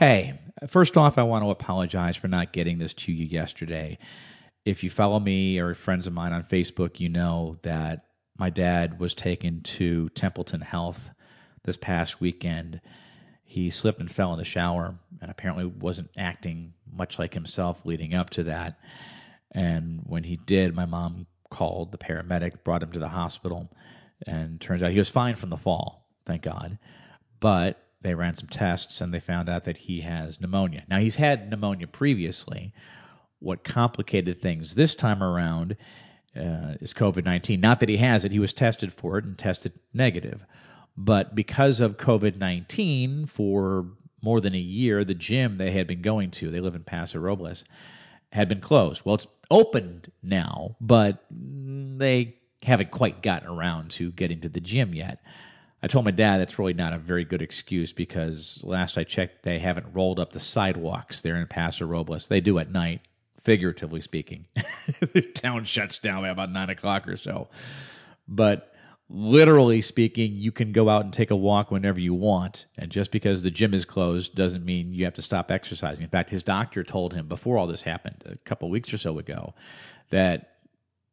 Hey, first off, I want to apologize for not getting this to you yesterday. If you follow me or friends of mine on Facebook, you know that my dad was taken to Templeton Health this past weekend. He slipped and fell in the shower and apparently wasn't acting much like himself leading up to that. And when he did, my mom called the paramedic, brought him to the hospital, and turns out he was fine from the fall, thank God. But they ran some tests and they found out that he has pneumonia. Now, he's had pneumonia previously. What complicated things this time around uh, is COVID 19. Not that he has it, he was tested for it and tested negative. But because of COVID 19, for more than a year, the gym they had been going to, they live in Paso Robles, had been closed. Well, it's opened now, but they haven't quite gotten around to getting to the gym yet. I told my dad that's really not a very good excuse because last I checked, they haven't rolled up the sidewalks there in Paso Robles. They do at night, figuratively speaking. the town shuts down by about nine o'clock or so. But literally speaking, you can go out and take a walk whenever you want. And just because the gym is closed doesn't mean you have to stop exercising. In fact, his doctor told him before all this happened, a couple weeks or so ago, that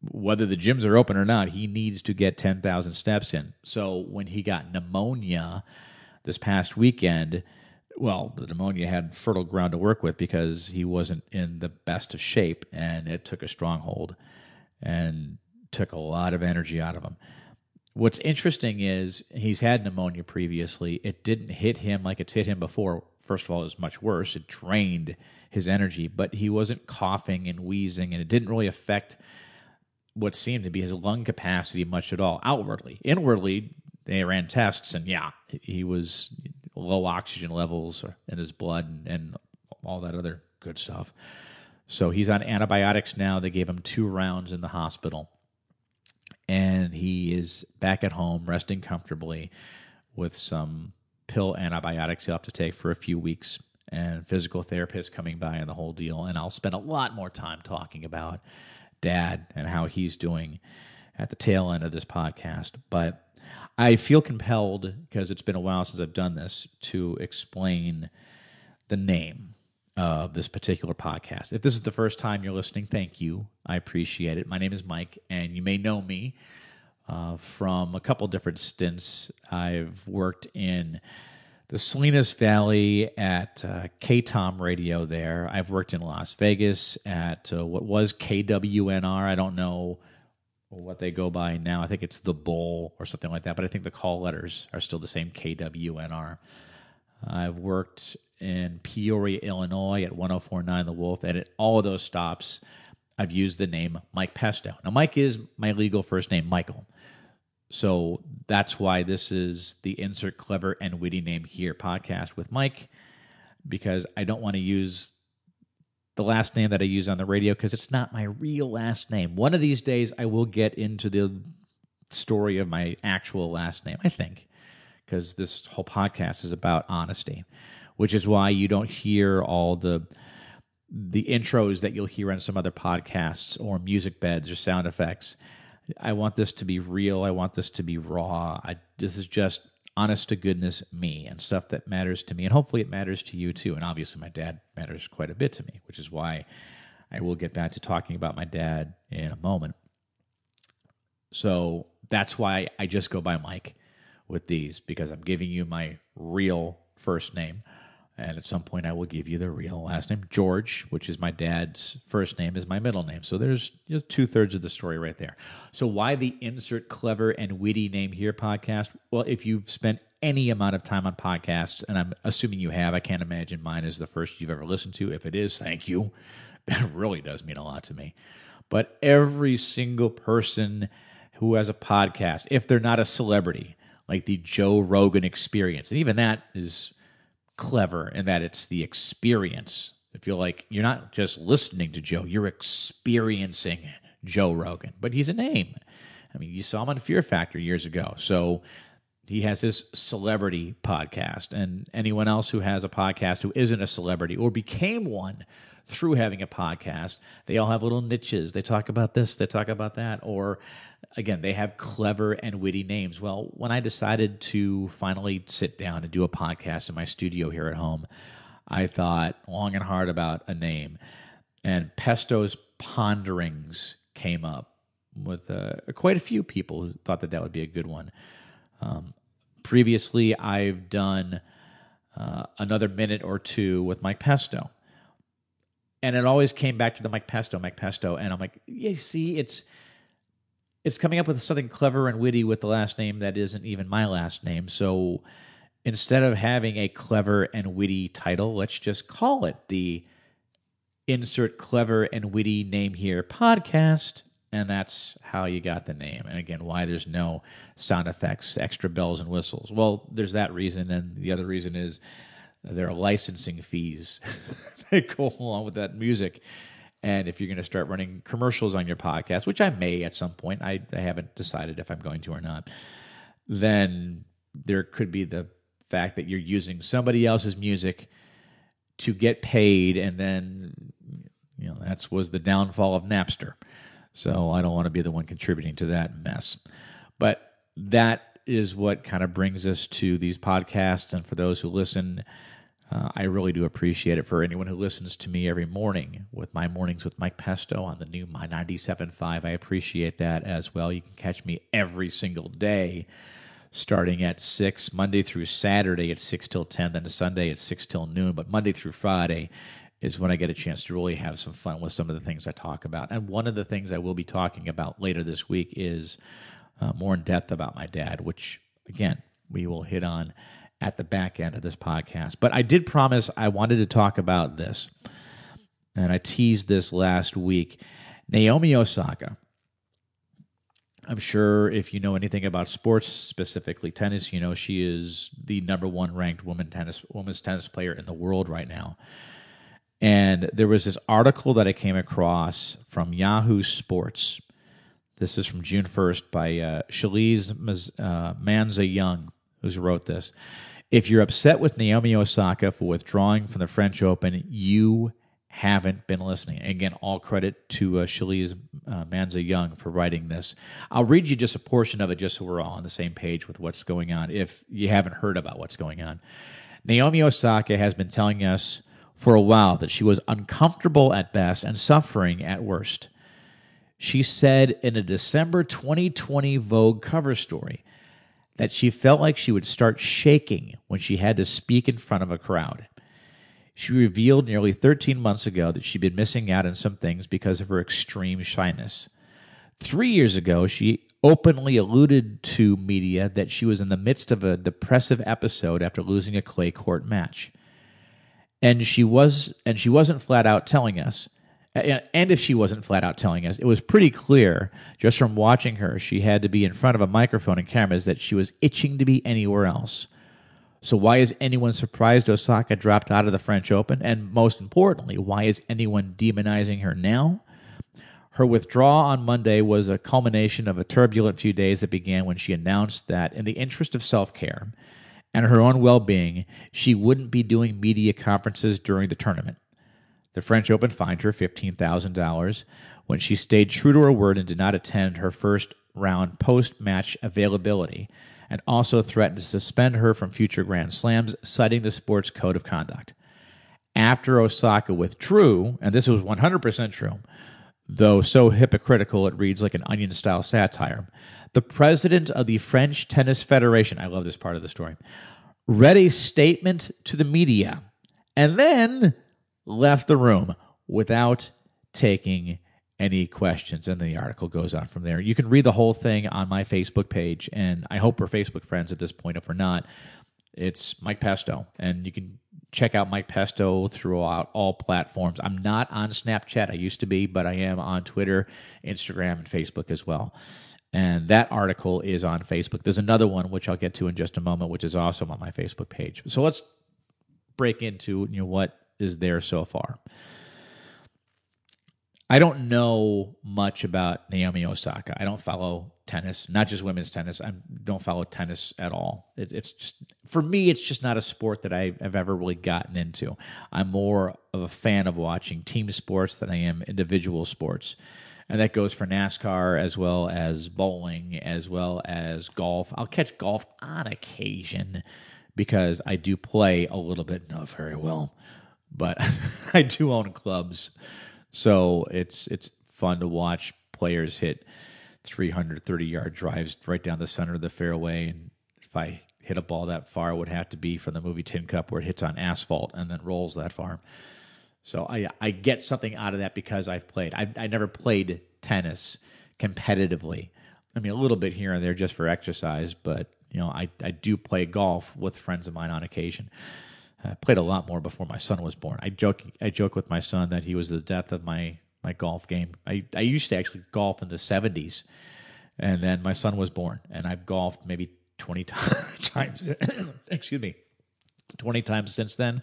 whether the gyms are open or not, he needs to get 10,000 steps in. So when he got pneumonia this past weekend, well, the pneumonia had fertile ground to work with because he wasn't in the best of shape and it took a stronghold and took a lot of energy out of him. What's interesting is he's had pneumonia previously. It didn't hit him like it's hit him before. First of all, it was much worse. It drained his energy, but he wasn't coughing and wheezing, and it didn't really affect what seemed to be his lung capacity much at all outwardly. Inwardly, they ran tests, and yeah, he was low oxygen levels in his blood and, and all that other good stuff. So he's on antibiotics now. They gave him two rounds in the hospital. And he is back at home, resting comfortably with some pill antibiotics he'll have to take for a few weeks and physical therapists coming by and the whole deal. And I'll spend a lot more time talking about dad and how he's doing at the tail end of this podcast. But I feel compelled, because it's been a while since I've done this, to explain the name of this particular podcast. If this is the first time you're listening, thank you. I appreciate it. My name is Mike, and you may know me uh, from a couple different stints. I've worked in the Salinas Valley at uh, KTOM Radio there. I've worked in Las Vegas at uh, what was KWNR. I don't know what they go by now. I think it's the Bull or something like that, but I think the call letters are still the same KWNR. I've worked in Peoria, Illinois at 1049 The Wolf, and at all of those stops, I've used the name Mike Pesto. Now, Mike is my legal first name, Michael. So that's why this is the Insert Clever and Witty Name Here podcast with Mike, because I don't want to use the last name that I use on the radio because it's not my real last name. One of these days, I will get into the story of my actual last name, I think, because this whole podcast is about honesty, which is why you don't hear all the the intros that you'll hear on some other podcasts or music beds or sound effects I want this to be real. I want this to be raw. I, this is just honest to goodness me and stuff that matters to me. And hopefully it matters to you too. And obviously, my dad matters quite a bit to me, which is why I will get back to talking about my dad in a moment. So that's why I just go by Mike with these because I'm giving you my real first name. And at some point, I will give you the real last name. George, which is my dad's first name, is my middle name. So there's just two thirds of the story right there. So, why the insert clever and witty name here podcast? Well, if you've spent any amount of time on podcasts, and I'm assuming you have, I can't imagine mine is the first you've ever listened to. If it is, thank you. That really does mean a lot to me. But every single person who has a podcast, if they're not a celebrity, like the Joe Rogan experience, and even that is clever in that it's the experience. I feel like you're not just listening to Joe, you're experiencing Joe Rogan. But he's a name. I mean, you saw him on Fear Factor years ago. So he has his celebrity podcast. And anyone else who has a podcast who isn't a celebrity or became one through having a podcast, they all have little niches. They talk about this, they talk about that. Or again, they have clever and witty names. Well, when I decided to finally sit down and do a podcast in my studio here at home, I thought long and hard about a name, and Pesto's Ponderings came up with uh, quite a few people who thought that that would be a good one. Um, previously, I've done uh, another minute or two with Mike Pesto, and it always came back to the Mike Pesto, Mike Pesto, and I'm like, yeah, see, it's it's coming up with something clever and witty with the last name that isn't even my last name. So instead of having a clever and witty title, let's just call it the Insert Clever and Witty Name Here podcast. And that's how you got the name. And again, why there's no sound effects, extra bells and whistles. Well, there's that reason. And the other reason is there are licensing fees that go along with that music. And if you're going to start running commercials on your podcast, which I may at some point, I, I haven't decided if I'm going to or not, then there could be the fact that you're using somebody else's music to get paid and then you know that was the downfall of Napster. So I don't want to be the one contributing to that mess. But that is what kind of brings us to these podcasts and for those who listen uh, I really do appreciate it for anyone who listens to me every morning with my mornings with Mike Pesto on the new My 97.5. I appreciate that as well. You can catch me every single day starting at 6, Monday through Saturday at 6 till 10, then Sunday at 6 till noon. But Monday through Friday is when I get a chance to really have some fun with some of the things I talk about. And one of the things I will be talking about later this week is uh, more in depth about my dad, which, again, we will hit on at the back end of this podcast. But I did promise I wanted to talk about this, and I teased this last week. Naomi Osaka. I'm sure if you know anything about sports, specifically tennis, you know she is the number one ranked woman tennis women's tennis player in the world right now. And there was this article that I came across from Yahoo Sports. This is from June 1st by uh, Shalise uh, Manza Young who's wrote this. If you're upset with Naomi Osaka for withdrawing from the French Open, you haven't been listening. Again, all credit to uh, uh, Manza Young for writing this. I'll read you just a portion of it just so we're all on the same page with what's going on if you haven't heard about what's going on. Naomi Osaka has been telling us for a while that she was uncomfortable at best and suffering at worst. She said in a December 2020 Vogue cover story that she felt like she would start shaking when she had to speak in front of a crowd. She revealed nearly 13 months ago that she'd been missing out on some things because of her extreme shyness. Three years ago, she openly alluded to media that she was in the midst of a depressive episode after losing a clay court match. And she was and she wasn't flat out telling us and if she wasn't flat out telling us, it was pretty clear just from watching her, she had to be in front of a microphone and cameras that she was itching to be anywhere else. So, why is anyone surprised Osaka dropped out of the French Open? And most importantly, why is anyone demonizing her now? Her withdrawal on Monday was a culmination of a turbulent few days that began when she announced that, in the interest of self care and her own well being, she wouldn't be doing media conferences during the tournament. The French Open fined her $15,000 when she stayed true to her word and did not attend her first round post match availability, and also threatened to suspend her from future Grand Slams, citing the sport's code of conduct. After Osaka withdrew, and this was 100% true, though so hypocritical it reads like an onion style satire, the president of the French Tennis Federation, I love this part of the story, read a statement to the media and then left the room without taking any questions. And the article goes on from there. You can read the whole thing on my Facebook page. And I hope we're Facebook friends at this point. If we're not, it's Mike Pesto. And you can check out Mike Pesto throughout all platforms. I'm not on Snapchat. I used to be, but I am on Twitter, Instagram, and Facebook as well. And that article is on Facebook. There's another one, which I'll get to in just a moment, which is also on my Facebook page. So let's break into you know what is there so far. I don't know much about Naomi Osaka. I don't follow tennis, not just women's tennis. I don't follow tennis at all. It, it's just for me, it's just not a sport that I have ever really gotten into. I'm more of a fan of watching team sports than I am individual sports, and that goes for NASCAR as well as bowling as well as golf. I'll catch golf on occasion, because I do play a little bit, not very well, but I do own clubs, so it's it's fun to watch players hit 330 yard drives right down the center of the fairway. And if I hit a ball that far, it would have to be from the movie Tin Cup, where it hits on asphalt and then rolls that far. So I I get something out of that because I've played. I I never played tennis competitively. I mean, a little bit here and there just for exercise, but you know, I I do play golf with friends of mine on occasion. I played a lot more before my son was born. I joke I joke with my son that he was the death of my my golf game. I, I used to actually golf in the 70s, and then my son was born, and I've golfed maybe 20 times. excuse me, 20 times since then,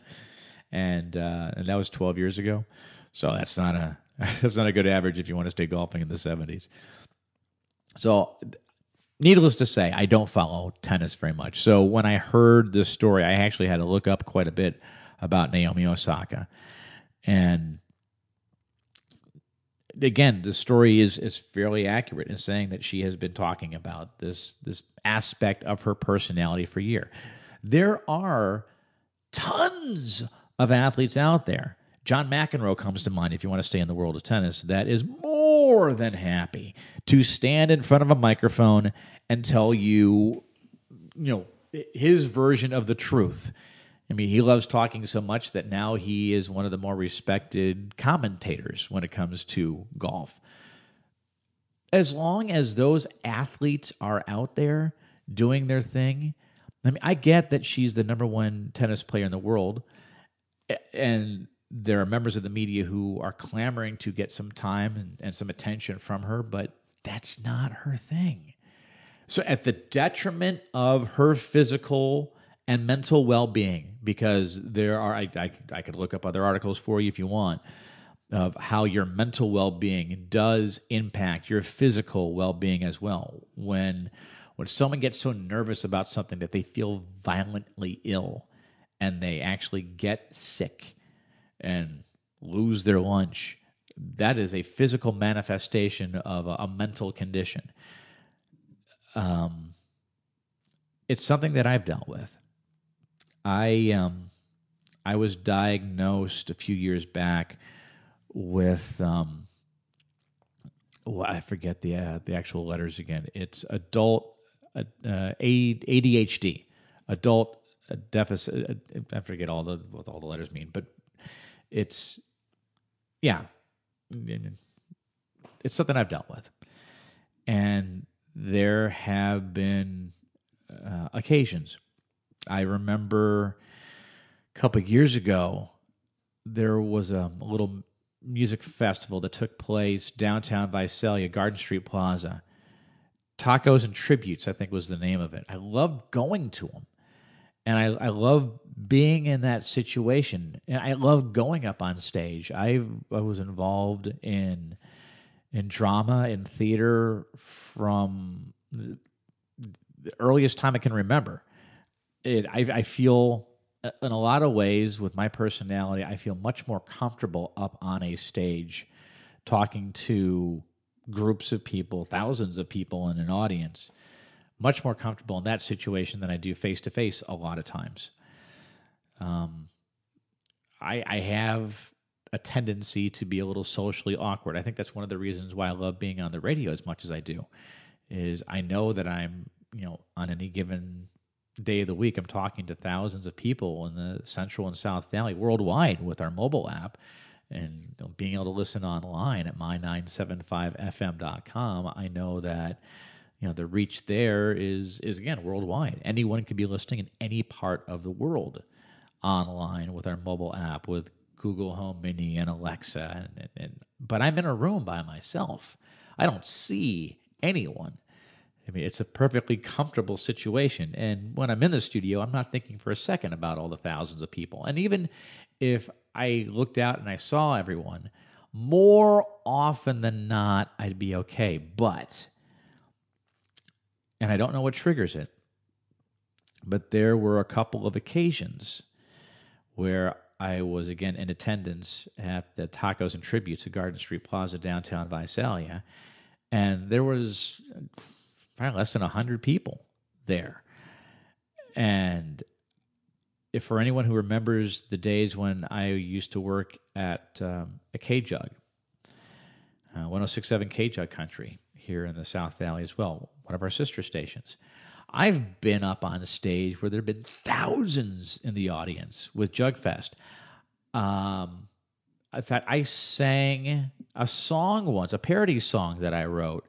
and uh, and that was 12 years ago. So that's not a that's not a good average if you want to stay golfing in the 70s. So, needless to say, I don't follow tennis very much. So when I heard this story, I actually had to look up quite a bit about Naomi Osaka, and again, the story is is fairly accurate in saying that she has been talking about this this aspect of her personality for a year. There are tons of athletes out there. John McEnroe comes to mind if you want to stay in the world of tennis, that is more than happy to stand in front of a microphone and tell you, you know, his version of the truth I mean, he loves talking so much that now he is one of the more respected commentators when it comes to golf. As long as those athletes are out there doing their thing, I mean, I get that she's the number one tennis player in the world, and there are members of the media who are clamoring to get some time and, and some attention from her, but that's not her thing. So, at the detriment of her physical and mental well being, because there are, I, I, I could look up other articles for you if you want, of how your mental well being does impact your physical well being as well. When, when someone gets so nervous about something that they feel violently ill and they actually get sick and lose their lunch, that is a physical manifestation of a, a mental condition. Um, it's something that I've dealt with. I um, I was diagnosed a few years back with um, well, I forget the uh, the actual letters again. It's adult uh, ADHD, adult uh, deficit. Uh, I forget all the what all the letters mean, but it's yeah, it's something I've dealt with, and there have been uh, occasions I remember a couple years ago there was a, a little music festival that took place downtown Visalia, Garden Street Plaza. Tacos and Tributes, I think was the name of it. I loved going to them. And I, I love being in that situation. And I love going up on stage. I, I was involved in in drama and theater from the earliest time I can remember it I, I feel uh, in a lot of ways with my personality i feel much more comfortable up on a stage talking to groups of people thousands of people in an audience much more comfortable in that situation than i do face to face a lot of times um, I, I have a tendency to be a little socially awkward i think that's one of the reasons why i love being on the radio as much as i do is i know that i'm you know on any given day of the week, I'm talking to thousands of people in the Central and South Valley worldwide with our mobile app and being able to listen online at my975fm.com. I know that you know the reach there is is again worldwide. Anyone could be listening in any part of the world online with our mobile app with Google Home Mini and Alexa. And, and, and but I'm in a room by myself. I don't see anyone. I mean, it's a perfectly comfortable situation. And when I'm in the studio, I'm not thinking for a second about all the thousands of people. And even if I looked out and I saw everyone, more often than not, I'd be okay. But, and I don't know what triggers it, but there were a couple of occasions where I was again in attendance at the Tacos and Tributes at Garden Street Plaza downtown Visalia. And there was probably less than 100 people there. And if for anyone who remembers the days when I used to work at um, a K Jug, uh, 1067 K Jug Country here in the South Valley as well, one of our sister stations. I've been up on a stage where there have been thousands in the audience with Jugfest. Um, in fact, I sang a song once, a parody song that I wrote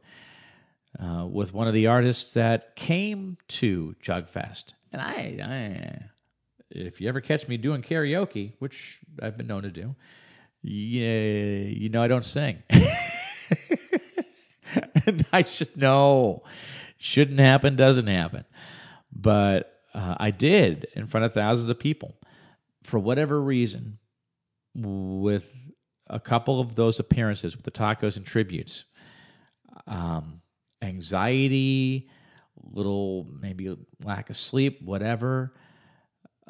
uh, with one of the artists that came to Jugfest. And I, I, if you ever catch me doing karaoke, which I've been known to do, yeah, you know I don't sing. and I should know. Shouldn't happen, doesn't happen. But uh, I did in front of thousands of people. For whatever reason, with a couple of those appearances with the tacos and tributes, um, anxiety, little maybe lack of sleep, whatever.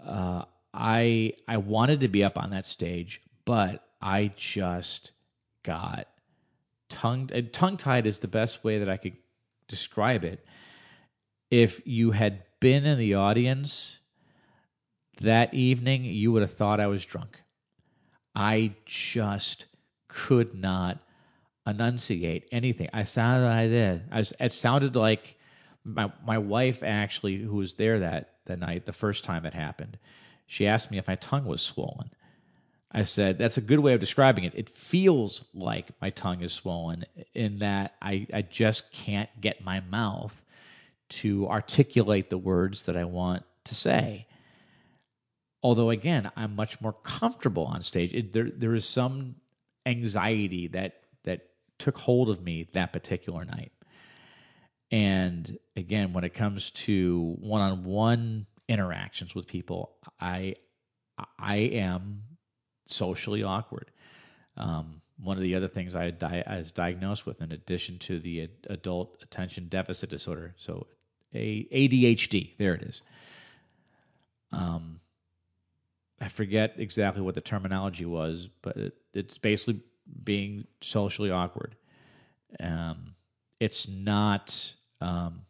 Uh, I I wanted to be up on that stage, but I just got tongue tongue tied is the best way that I could describe it. If you had been in the audience that evening, you would have thought I was drunk. I just could not enunciate anything. I sounded like this. I was, it sounded like my my wife actually, who was there that that night, the first time it happened. She asked me if my tongue was swollen. I said, that's a good way of describing it. It feels like my tongue is swollen in that I, I just can't get my mouth to articulate the words that I want to say. Although, again, I'm much more comfortable on stage. It, there, there is some anxiety that that took hold of me that particular night. And again, when it comes to one-on-one interactions with people, I I am socially awkward. Um, one of the other things I, di- I, was diagnosed with, in addition to the adult attention deficit disorder, so a ADHD. There it is. Um, I forget exactly what the terminology was, but it, it's basically being socially awkward. Um, it's not. Um,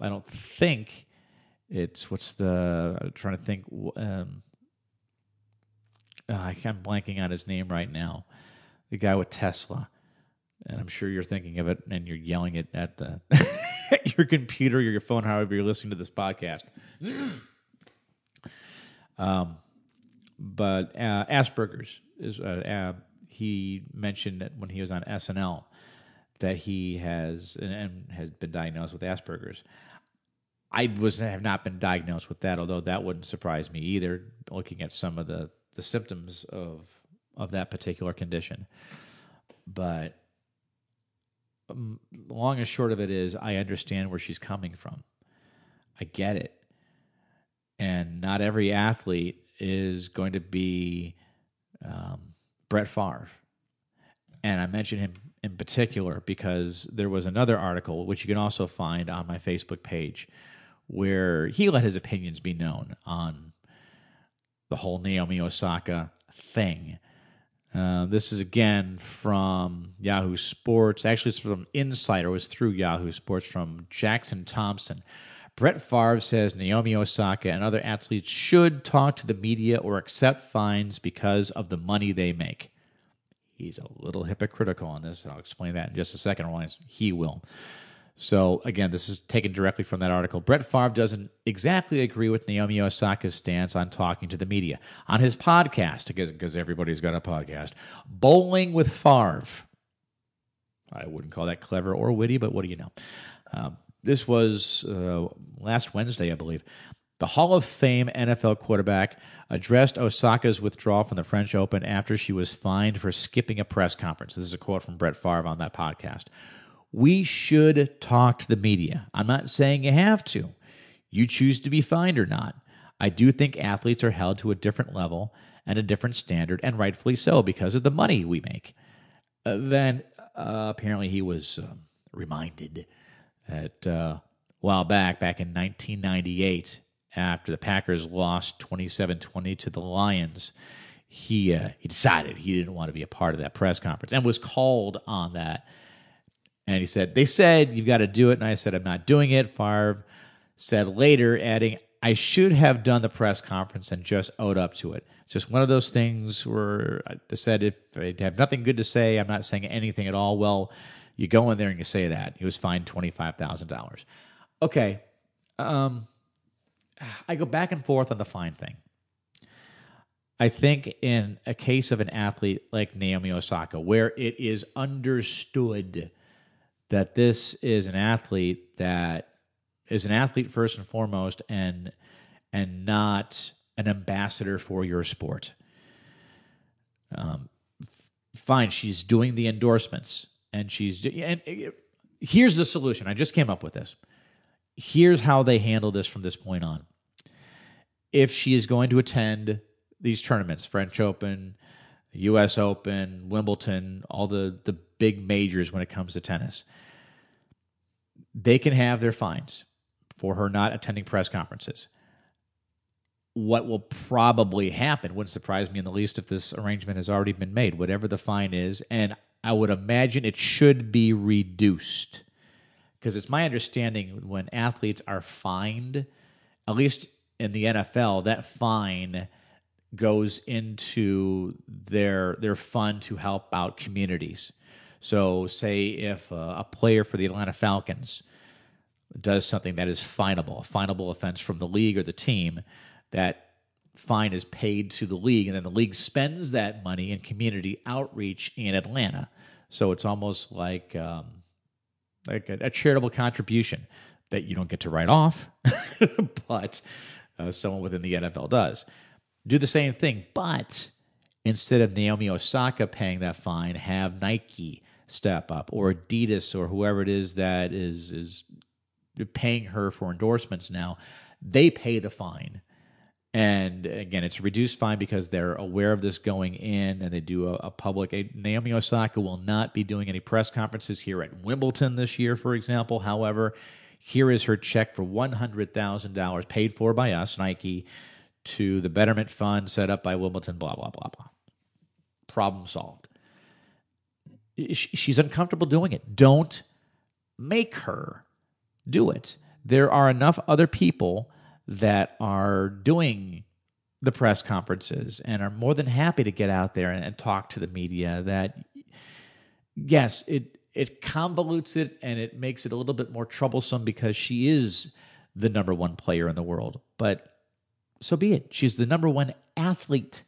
I don't think it's what's the. I'm trying to think. Um, uh, I'm blanking on his name right now. The guy with Tesla, and I'm sure you're thinking of it, and you're yelling it at the your computer or your phone, however you're listening to this podcast. um, but uh, Asperger's is uh, uh, he mentioned that when he was on SNL that he has and, and has been diagnosed with Asperger's. I was have not been diagnosed with that, although that wouldn't surprise me either. Looking at some of the the symptoms of of that particular condition. But um, long and short of it is, I understand where she's coming from. I get it, and not every athlete is going to be um, Brett Favre. And I mention him in particular because there was another article, which you can also find on my Facebook page, where he let his opinions be known on the whole Naomi Osaka thing. Uh, this is again from Yahoo Sports. Actually, it's from Insider. It was through Yahoo Sports from Jackson Thompson. Brett Favre says Naomi Osaka and other athletes should talk to the media or accept fines because of the money they make. He's a little hypocritical on this. and I'll explain that in just a second, or he will. So again, this is taken directly from that article. Brett Favre doesn't exactly agree with Naomi Osaka's stance on talking to the media on his podcast because everybody's got a podcast. Bowling with Favre. I wouldn't call that clever or witty, but what do you know? Um, this was uh, last Wednesday, I believe. The Hall of Fame NFL quarterback addressed Osaka's withdrawal from the French Open after she was fined for skipping a press conference. This is a quote from Brett Favre on that podcast we should talk to the media. I'm not saying you have to. You choose to be fined or not. I do think athletes are held to a different level and a different standard, and rightfully so because of the money we make. Uh, then uh, apparently he was uh, reminded that uh, a while back, back in 1998, after the Packers lost 27 20 to the Lions, he, uh, he decided he didn't want to be a part of that press conference and was called on that and he said, They said you've got to do it. And I said, I'm not doing it. Favre said later, adding, I should have done the press conference and just owed up to it. It's just one of those things where I said if I have nothing good to say, I'm not saying anything at all. Well, you go in there and you say that. He was fined $25,000. Okay. Um, I go back and forth on the fine thing. I think in a case of an athlete like Naomi Osaka, where it is understood that this is an athlete that is an athlete first and foremost and and not an ambassador for your sport. Um, f- fine, she's doing the endorsements and she's and here's the solution. I just came up with this. Here's how they handle this from this point on. If she is going to attend these tournaments, French Open, U.S. Open, Wimbledon, all the the big majors when it comes to tennis. They can have their fines for her not attending press conferences. What will probably happen wouldn't surprise me in the least if this arrangement has already been made, whatever the fine is, and I would imagine it should be reduced. Because it's my understanding when athletes are fined, at least in the NFL, that fine goes into their their fund to help out communities. So, say if uh, a player for the Atlanta Falcons does something that is finable, a finable offense from the league or the team, that fine is paid to the league, and then the league spends that money in community outreach in Atlanta. So it's almost like um, like a, a, charitable contribution that you don't get to write off, but uh, someone within the NFL does do the same thing, but instead of Naomi Osaka paying that fine, have Nike step up or Adidas or whoever it is that is is paying her for endorsements now. They pay the fine. And again, it's a reduced fine because they're aware of this going in and they do a, a public. A, Naomi Osaka will not be doing any press conferences here at Wimbledon this year, for example. However, here is her check for $100,000 paid for by us, Nike, to the Betterment Fund set up by Wimbledon, blah, blah, blah, blah. Problem solved. She's uncomfortable doing it. Don't make her do it. There are enough other people that are doing the press conferences and are more than happy to get out there and, and talk to the media that yes, it it convolutes it and it makes it a little bit more troublesome because she is the number one player in the world. But so be it. She's the number one athlete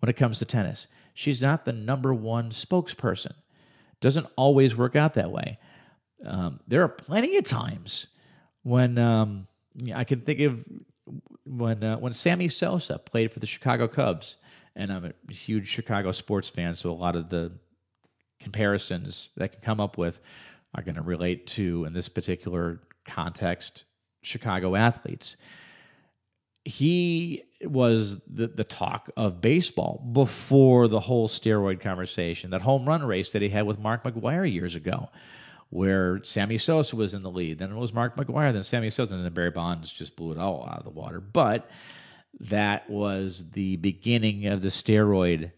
when it comes to tennis. She's not the number one spokesperson. Doesn't always work out that way. Um, there are plenty of times when um, I can think of when uh, when Sammy Sosa played for the Chicago Cubs, and I'm a huge Chicago sports fan, so a lot of the comparisons that can come up with are going to relate to, in this particular context, Chicago athletes he was the, the talk of baseball before the whole steroid conversation, that home run race that he had with Mark McGwire years ago, where Sammy Sosa was in the lead. Then it was Mark McGwire, then Sammy Sosa, and then Barry Bonds just blew it all out of the water. But that was the beginning of the steroid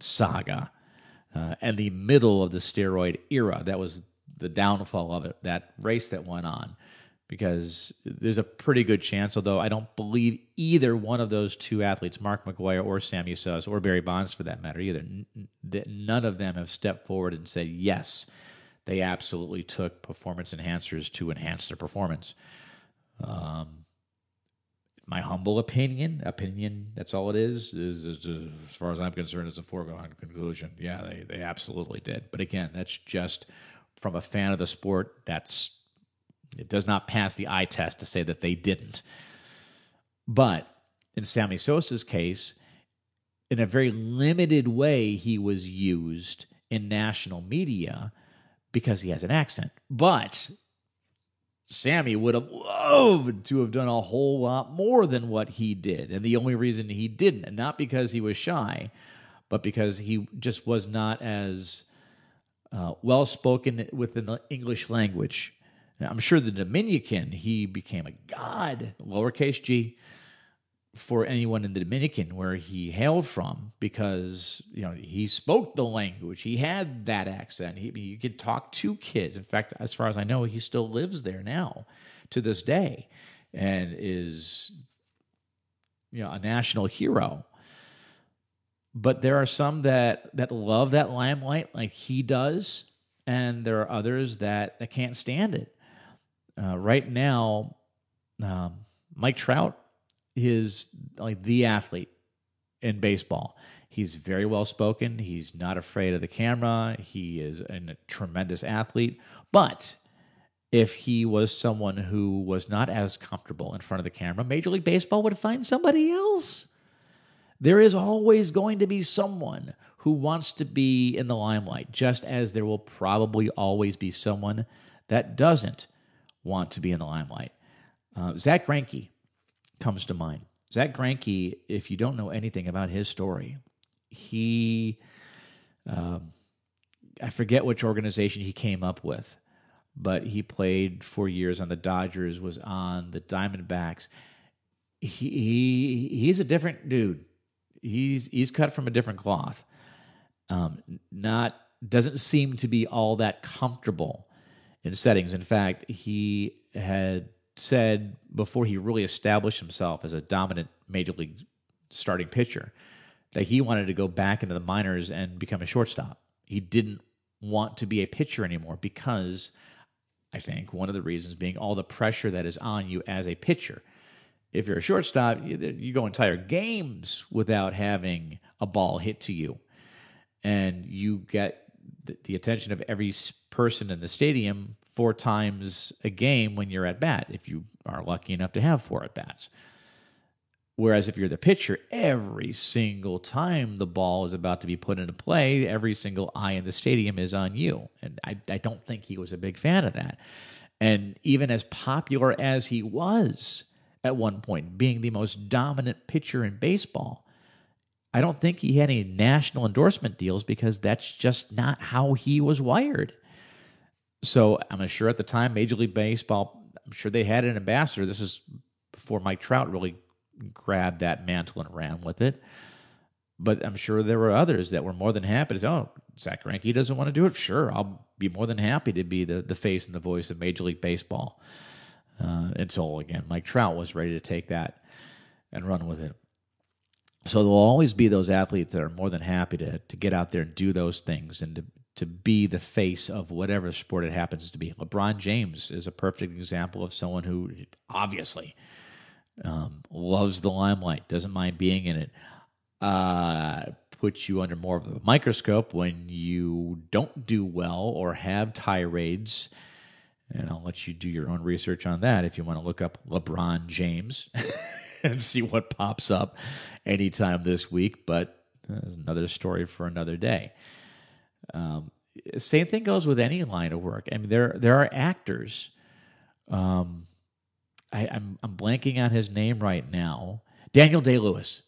saga uh, and the middle of the steroid era. That was the downfall of it, that race that went on because there's a pretty good chance, although I don't believe either one of those two athletes, Mark McGwire or Sammy Sosa or Barry Bonds for that matter, either, that none of them have stepped forward and said, yes, they absolutely took performance enhancers to enhance their performance. Um, my humble opinion, opinion, that's all it is, is, is, is as far as I'm concerned, it's a foregone conclusion. Yeah, they, they absolutely did. But again, that's just from a fan of the sport, that's it does not pass the eye test to say that they didn't. But in Sammy Sosa's case, in a very limited way, he was used in national media because he has an accent. But Sammy would have loved to have done a whole lot more than what he did. And the only reason he didn't, and not because he was shy, but because he just was not as uh, well spoken within the English language I'm sure the Dominican, he became a god, lowercase g, for anyone in the Dominican where he hailed from because you know he spoke the language. He had that accent. He, you could talk to kids. In fact, as far as I know, he still lives there now to this day. and is you know a national hero. But there are some that that love that limelight like he does, and there are others that, that can't stand it. Uh, right now, um, Mike Trout is like the athlete in baseball. He's very well spoken. He's not afraid of the camera. He is a tremendous athlete. But if he was someone who was not as comfortable in front of the camera, Major League Baseball would find somebody else. There is always going to be someone who wants to be in the limelight, just as there will probably always be someone that doesn't want to be in the limelight. Uh, Zack Greinke comes to mind. Zack Greinke, if you don't know anything about his story, he, um, I forget which organization he came up with, but he played for years on the Dodgers, was on the Diamondbacks. He, he he's a different dude. He's he's cut from a different cloth. Um, not doesn't seem to be all that comfortable in settings. In fact, he had said before he really established himself as a dominant major league starting pitcher that he wanted to go back into the minors and become a shortstop. He didn't want to be a pitcher anymore because I think one of the reasons being all the pressure that is on you as a pitcher. If you're a shortstop, you, go entire games without having a ball hit to you, and you get the attention of every person in the stadium four times a game when you're at bat, if you are lucky enough to have four at bats. Whereas if you're the pitcher, every single time the ball is about to be put into play, every single eye in the stadium is on you. And I, I don't think he was a big fan of that. And even as popular as he was at one point, being the most dominant pitcher in baseball, I don't think he had any national endorsement deals because that's just not how he was wired. So I'm sure at the time, Major League Baseball, I'm sure they had an ambassador. This is before Mike Trout really grabbed that mantle and ran with it. But I'm sure there were others that were more than happy to say, oh, Zack Greinke doesn't want to do it. Sure, I'll be more than happy to be the, the face and the voice of Major League Baseball. Uh, until, again, Mike Trout was ready to take that and run with it. So there will always be those athletes that are more than happy to, to get out there and do those things and to, to be the face of whatever sport it happens to be. LeBron James is a perfect example of someone who obviously um, loves the limelight, doesn't mind being in it. Uh, puts you under more of a microscope when you don't do well or have tirades. And I'll let you do your own research on that if you want to look up LeBron James and see what pops up anytime this week. But that's another story for another day. Um, same thing goes with any line of work. I mean, there there are actors. Um, I, I'm I'm blanking on his name right now. Daniel Day Lewis.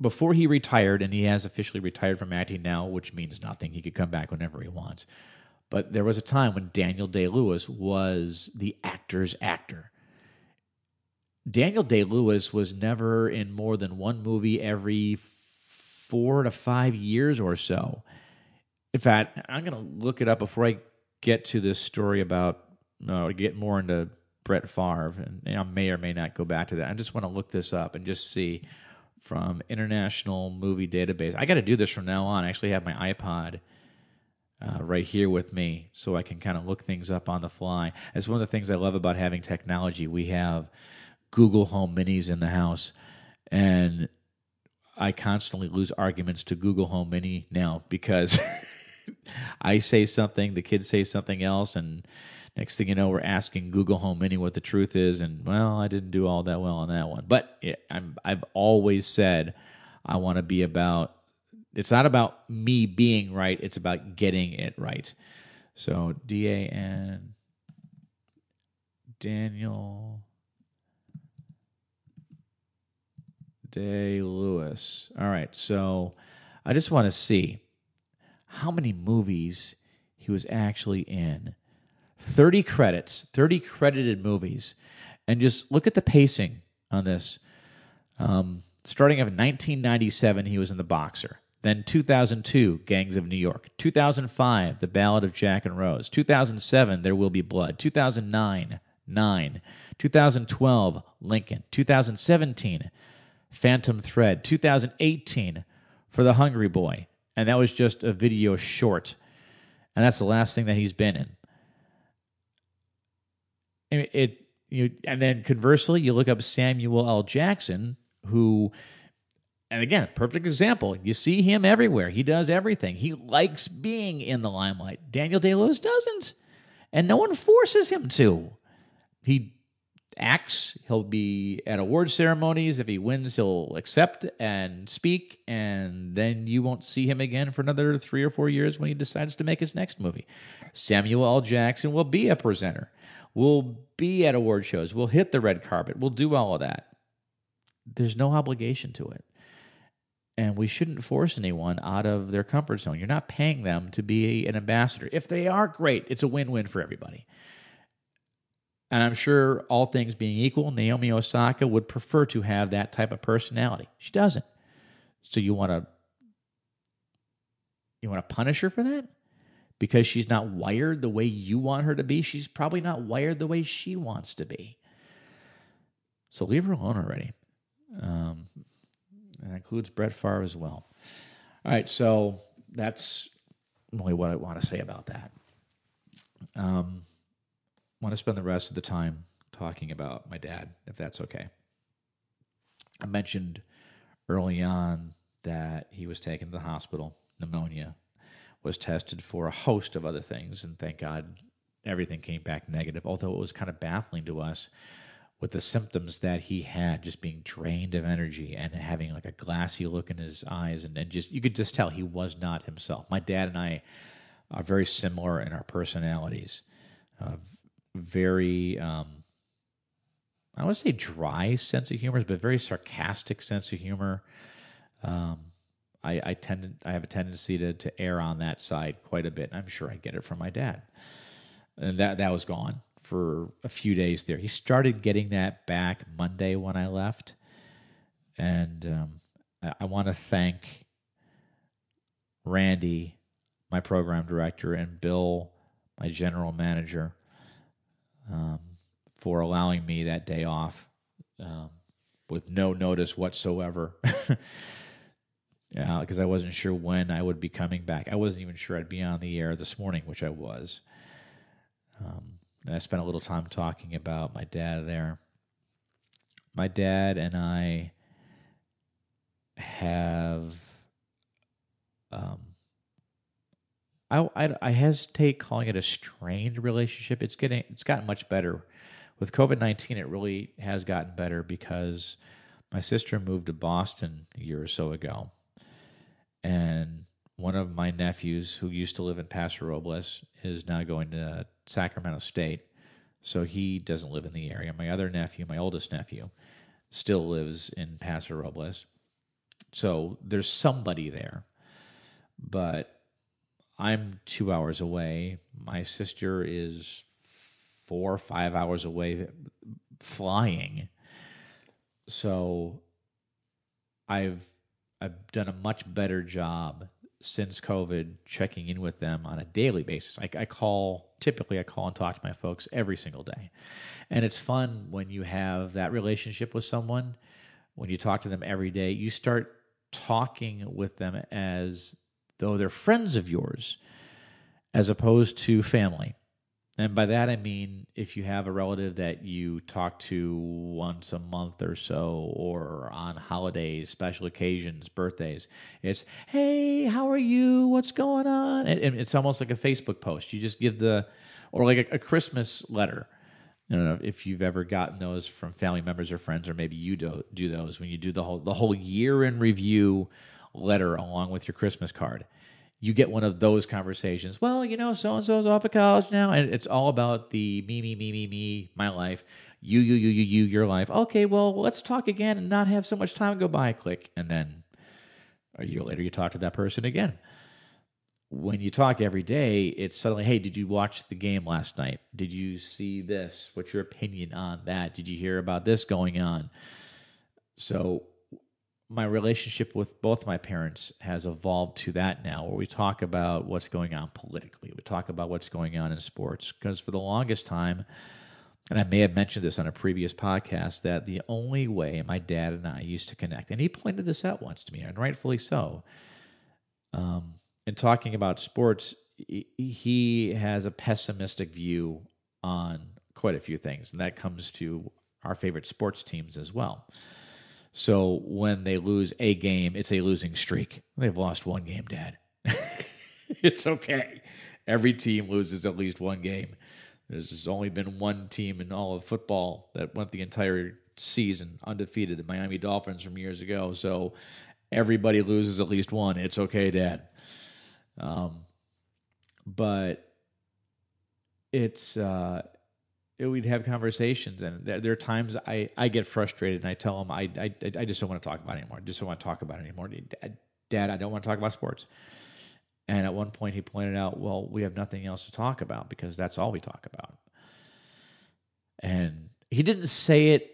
Before he retired, and he has officially retired from acting now, which means nothing. He could come back whenever he wants. But there was a time when Daniel Day Lewis was the actor's actor. Daniel Day Lewis was never in more than one movie every four to five years or so. In fact, I'm going to look it up before I get to this story about, uh, get more into Brett Favre, and I may or may not go back to that. I just want to look this up and just see from International Movie Database. I got to do this from now on. I actually have my iPod uh, right here with me, so I can kind of look things up on the fly. That's one of the things I love about having technology. We have Google Home Minis in the house, and I constantly lose arguments to Google Home Mini now because I say something, the kids say something else, and Next thing you know, we're asking Google Home Mini what the truth is, and well, I didn't do all that well on that one. But it, I'm, I've always said I want to be about. It's not about me being right; it's about getting it right. So D A N Daniel Day Lewis. All right, so I just want to see how many movies he was actually in 30 credits, 30 credited movies, and just look at the pacing on this. Um, starting in 1997, he was in The Boxer. Then 2002, Gangs of New York. 2005, The Ballad of Jack and Rose. 2007, There Will Be Blood. 2009, nine. 2012, Lincoln. 2017, Phantom Thread. 2018, For the Hungry Boy. And that was just a video short. And that's the last thing that he's been in. It, it you and then conversely, you look up Samuel L. Jackson, who and again, perfect example. You see him everywhere. He does everything. He likes being in the limelight. Daniel Day Lewis doesn't. And no one forces him to. He acts. He'll be at award ceremonies. If he wins, he'll accept and speak. And then you won't see him again for another three or four years when he decides to make his next movie. Samuel L. Jackson will be a presenter. We'll be at award shows. We'll hit the red carpet. We'll do all of that. There's no obligation to it. And we shouldn't force anyone out of their comfort zone. You're not paying them to be an ambassador. If they are great, it's a win win for everybody. And I'm sure, all things being equal, Naomi Osaka would prefer to have that type of personality. She doesn't. So you want to you want to punish her for that? Because she's not wired the way you want her to be. She's probably not wired the way she wants to be. So leave her alone already. Um, that includes Brett Favre as well. All right, so that's really what I want to say about that. Um, want to spend the rest of the time talking about my dad, if that's okay. I mentioned early on that he was taken to the hospital, pneumonia, was tested for a host of other things, and thank God everything came back negative, although it was kind of baffling to us with the symptoms that he had, just being drained of energy and having like a glassy look in his eyes, and, and just you could just tell he was not himself. My dad and I are very similar in our personalities, uh, very. Um, I would say dry sense of humor, but very sarcastic sense of humor. Um, I, I tend to, I have a tendency to to err on that side quite a bit. I'm sure I get it from my dad, and that that was gone for a few days there. He started getting that back Monday when I left. And um, I, I want to thank Randy, my program director, and Bill, my general manager, um, for allowing me that day off um, with no notice whatsoever. Because I wasn't sure when I would be coming back. I wasn't even sure I'd be on the air this morning, which I was. Um, and I spent a little time talking about my dad there. My dad and I have um, I, I, I hesitate calling it a strained relationship. It's getting it's gotten much better with COVID nineteen. It really has gotten better because my sister moved to Boston a year or so ago, and one of my nephews who used to live in Paso Robles is now going to Sacramento State. So he doesn't live in the area. My other nephew, my oldest nephew, still lives in Paso Robles. So there's somebody there. But I'm two hours away. My sister is four or five hours away flying. So I've I've done a much better job since COVID checking in with them on a daily basis. I, I, call, typically, I call and talk to my folks every single day. And it's fun when you have that relationship with someone, when you talk to them every day, you start talking with them as though they're friends of yours as opposed to family. And by that I mean if you have a relative that you talk to once a month or so, or on holidays, special occasions, birthdays, it's, hey, how are you? What's going on? And, it's almost like a Facebook post. You just give the, or like a, a Christmas letter. I don't know if you've ever gotten those from family members or friends, or maybe you do, do those when you do the whole the whole year in review letter along with your Christmas card you get one of those conversations. Well, you know, so and so's off of college now, and it's all about the me, me, me, me, me, my life. You, you, you, you, you, your life. Okay, well, let's talk again and not have so much time go by. Click, and then a year later, you talk to that person again. When you talk every day, it's suddenly, hey, did you watch the game last night? Did you see this? What's your opinion on that? Did you hear about this going on? So my relationship with both my parents has evolved to that now, where we talk about what's going on politically. We talk about what's going on in sports. Because for the longest time, and I may have mentioned this on a previous podcast, that the only way my dad and I used to connect, and he pointed this out once to me, and rightfully so, um, in talking about sports, he has a pessimistic view on quite a few things, and that comes to our favorite sports teams as well. So when they lose a game, it's a losing streak. They've lost one game, Dad. it's okay. Every team loses at least one game. There's only been one team in all of football that went the entire season undefeated, the Miami Dolphins from years ago. So everybody loses at least one. It's okay, Dad. Um, but it's uh, it, we'd have conversations, and there, there, are times I, I get frustrated, and I tell him I, I I just don't want to talk about it anymore. I just don't want to talk about it anymore. Dad, Dad, I don't want to talk about sports. And at one point, he pointed out, well, we have nothing else to talk about because that's all we talk about. And he didn't say it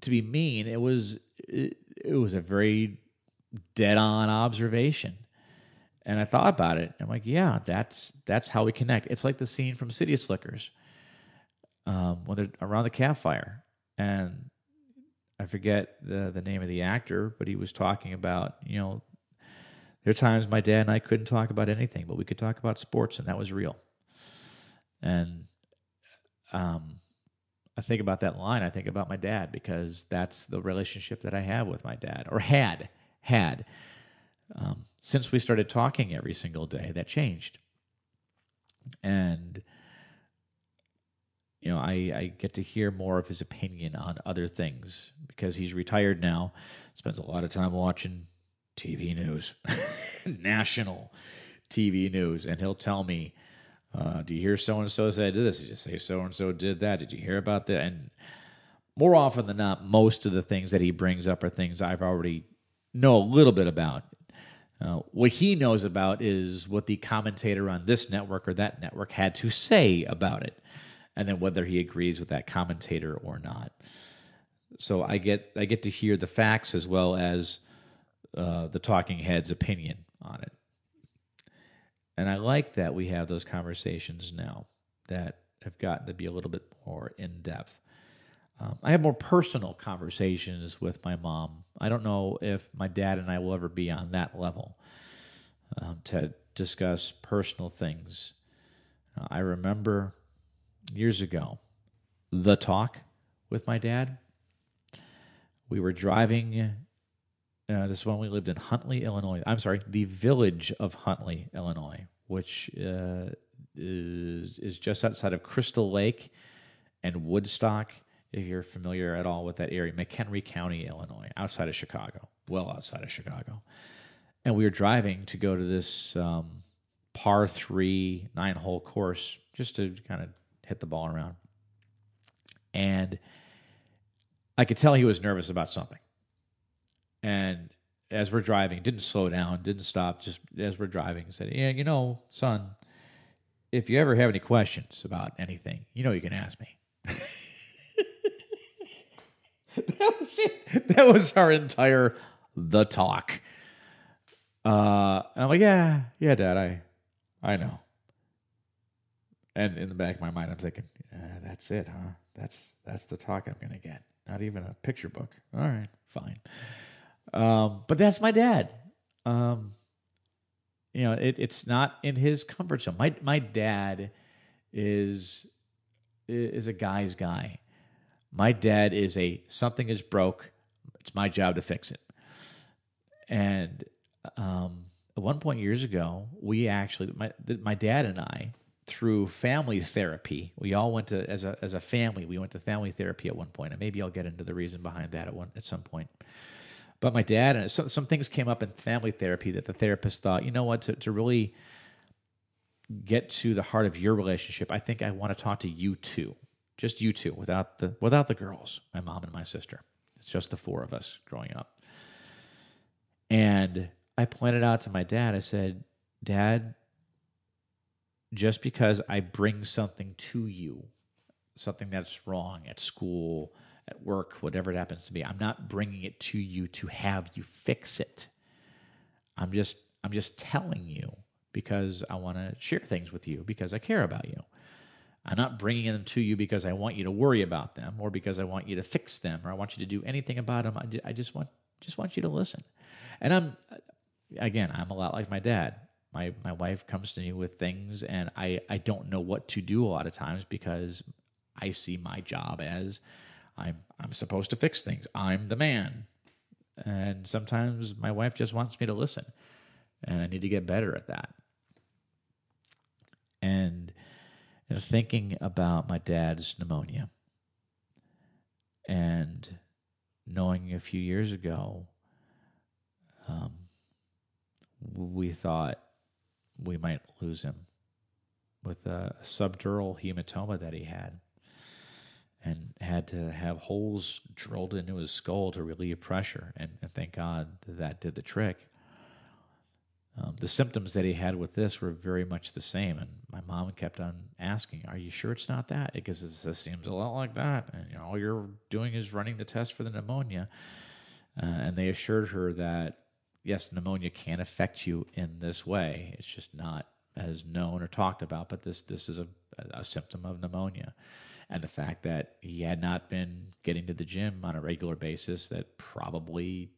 to be mean. It was it, it was a very dead on observation. And I thought about it. I'm like, yeah, that's that's how we connect. It's like the scene from City Slickers um, when they're around the campfire, and I forget the the name of the actor, but he was talking about you know there are times my dad and I couldn't talk about anything, but we could talk about sports, and that was real. And um, I think about that line. I think about my dad because that's the relationship that I have with my dad, or had had um, since we started talking every single day. That changed, and you know, I, I get to hear more of his opinion on other things because he's retired now. Spends a lot of time watching TV news, national TV news, and he'll tell me, uh, "Do you hear so and so said this? Did you say so and so did that? Did you hear about that?" And more often than not, most of the things that he brings up are things I've already know a little bit about. Uh, what he knows about is what the commentator on this network or that network had to say about it, and then whether he agrees with that commentator or not. So I get I get to hear the facts as well as uh, the talking head's opinion on it. And I like that we have those conversations now that have gotten to be a little bit more in depth. Um, I have more personal conversations with my mom. I don't know if my dad and I will ever be on that level um, to discuss personal things. Uh, I remember years ago the talk with my dad. We were driving uh, this one we lived in Huntley, Illinois. I'm sorry, the village of Huntley, Illinois, which uh, is is just outside of Crystal Lake and Woodstock. If you're familiar at all with that area, McHenry County, Illinois, outside of Chicago, well outside of Chicago. And we were driving to go to this um, par three nine hole course just to kind of hit the ball around. And I could tell he was nervous about something and as we're driving, didn't slow down, didn't stop, just as we're driving, said, Yeah, you know, son, if you ever have any questions about anything, you know you can ask me. that was it. That was our entire the talk. Uh, and I'm like, yeah, yeah, Dad, I, I know. And in the back of my mind, I'm thinking, yeah, that's it, huh? That's that's the talk I'm gonna get. Not even a picture book. All right, fine. Um, but that's my dad. Um, you know, it, it's not in his comfort zone. My my dad is is a guy's guy. My dad is a something is broke. It's my job to fix it. And um, at one point years ago, we actually my my dad and I through family therapy. We all went to as a as a family. We went to family therapy at one point, and maybe I'll get into the reason behind that at one at some point. But my dad uh, and some, some things came up in family therapy that the therapist thought, you know what, to, to really get to the heart of your relationship, I think I want to talk to you two, just you two, without the without the girls, my mom and my sister. It's just the four of us growing up. And I pointed out to my dad, I said, Dad, just because I bring something to you, something that's wrong at school, at work, whatever it happens to be. I'm not bringing it to you to have you fix it. I'm just I'm just telling you because I want to share things with you because I care about you. I'm not bringing them to you because I want you to worry about them or because I want you to fix them or I want you to do anything about them. I just want just want you to listen. And I'm again, I'm a lot like my dad. My my wife comes to me with things and I I don't know what to do a lot of times because I see my job as I'm I'm supposed to fix things. I'm the man. And sometimes my wife just wants me to listen. And I need to get better at that. And thinking about my dad's pneumonia and knowing a few years ago, um, we thought we might lose him with a subdural hematoma that he had and had to have holes drilled into his skull to relieve pressure. And, and thank God that, that did the trick. Um, the symptoms that he had with this were very much the same, and my mom kept on asking, "Are you sure it's not that?" Because it seems a lot like that, and you know, all you're doing is running the test for the pneumonia. Uh, and they assured her that yes, pneumonia can affect you in this way. It's just not as known or talked about, but this this is a, a symptom of pneumonia. And the fact that he had not been getting to the gym on a regular basis, that probably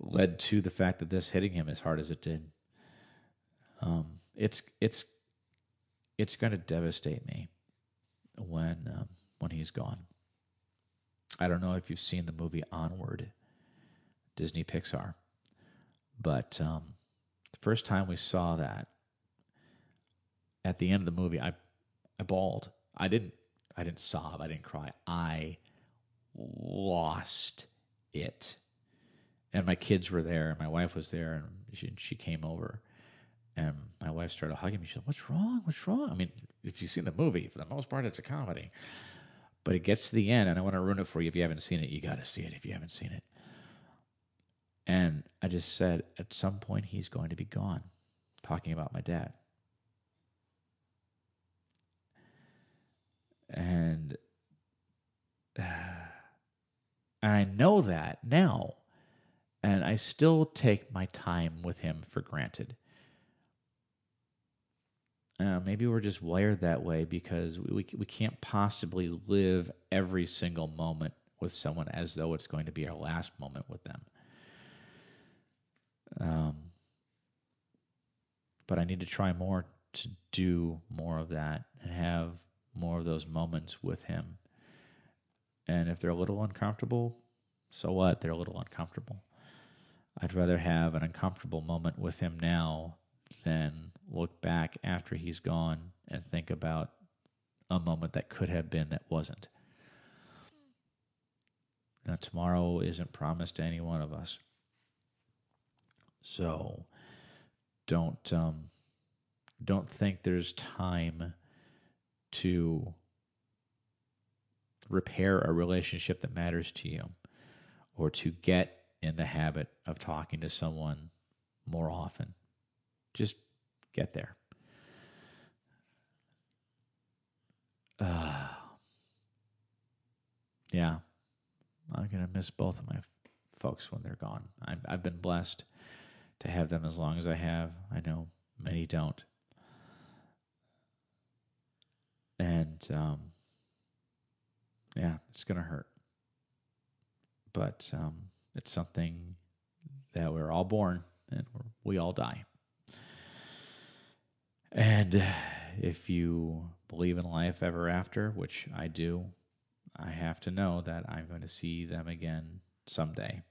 led to the fact that this hitting him as hard as it did. Um, it's it's it's going to devastate me when um, when he's gone. I don't know if you've seen the movie Onward, Disney Pixar, but um, the first time we saw that, at the end of the movie, I I bawled. I didn't I didn't sob. I didn't cry. I lost it and my kids were there, and my wife was there, and she, she came over, and my wife started hugging me. She said, "What's wrong? What's wrong?" I mean, if you've seen the movie, for the most part, it's a comedy, but it gets to the end, and I want to ruin it for you if you haven't seen it. You got to see it if you haven't seen it. And I just said, at some point, he's going to be gone. Talking about my dad. And, uh, and I know that now and I still take my time with him for granted. Uh, maybe we're just wired that way because we, we, we can't possibly live every single moment with someone as though it's going to be our last moment with them. Um, but I need to try more to do more of that and have more of those moments with him. And if they're a little uncomfortable, so what? They're a little uncomfortable. I'd rather have an uncomfortable moment with him now than look back after he's gone and think about a moment that could have been that wasn't. Now, tomorrow isn't promised to any one of us. So don't um, don't think there's time to repair a relationship that matters to you or to get in the habit of talking to someone more often. Just get there. Uh, yeah, I'm going to miss both of my folks when they're gone. i I've been blessed to have them as long as I have. I know many don't. And um, yeah, it's going to hurt. But um, it's something that we're all born and we all die. And if you believe in life ever after, which I do, I have to know that I'm going to see them again someday.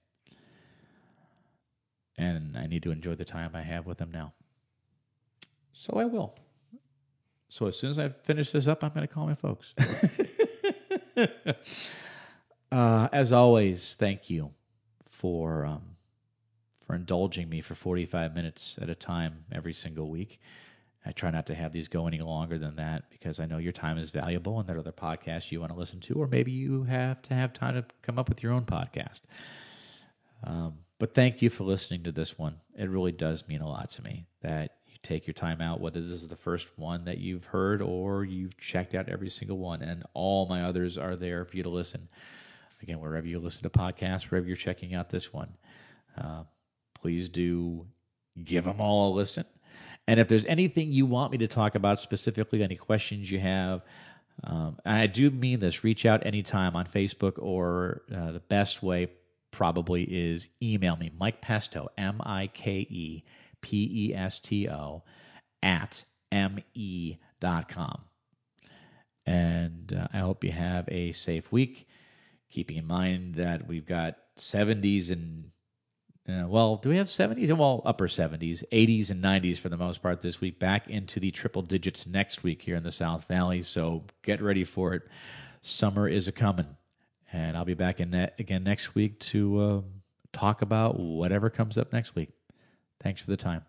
And I need to enjoy the time I have with them now. So I will. So as soon as I finish this up, I'm going to call my folks. uh, as always, thank you for um, for indulging me for 45 minutes at a time every single week. I try not to have these go any longer than that because I know your time is valuable and there are other podcasts you want to listen to, or maybe you have to have time to come up with your own podcast. Um, but thank you for listening to this one. It really does mean a lot to me that you take your time out, whether this is the first one that you've heard or you've checked out every single one, and all my others are there for you to listen. Again, wherever you listen to podcasts, wherever you're checking out this one, uh, please do give them all a listen. And if there's anything you want me to talk about specifically, any questions you have, um, I do mean this. Reach out anytime on Facebook, or uh, the best way probably is email me, Mike Pesto, M I K E P E S T O, at me.com. And uh, I hope you have a safe week, keeping in mind that we've got 70s and uh, well, do we have 70s? Well, upper 70s, 80s, and 90s for the most part this week. Back into the triple digits next week here in the South Valley. So get ready for it. Summer is a coming. And I'll be back in that again next week to uh, talk about whatever comes up next week. Thanks for the time.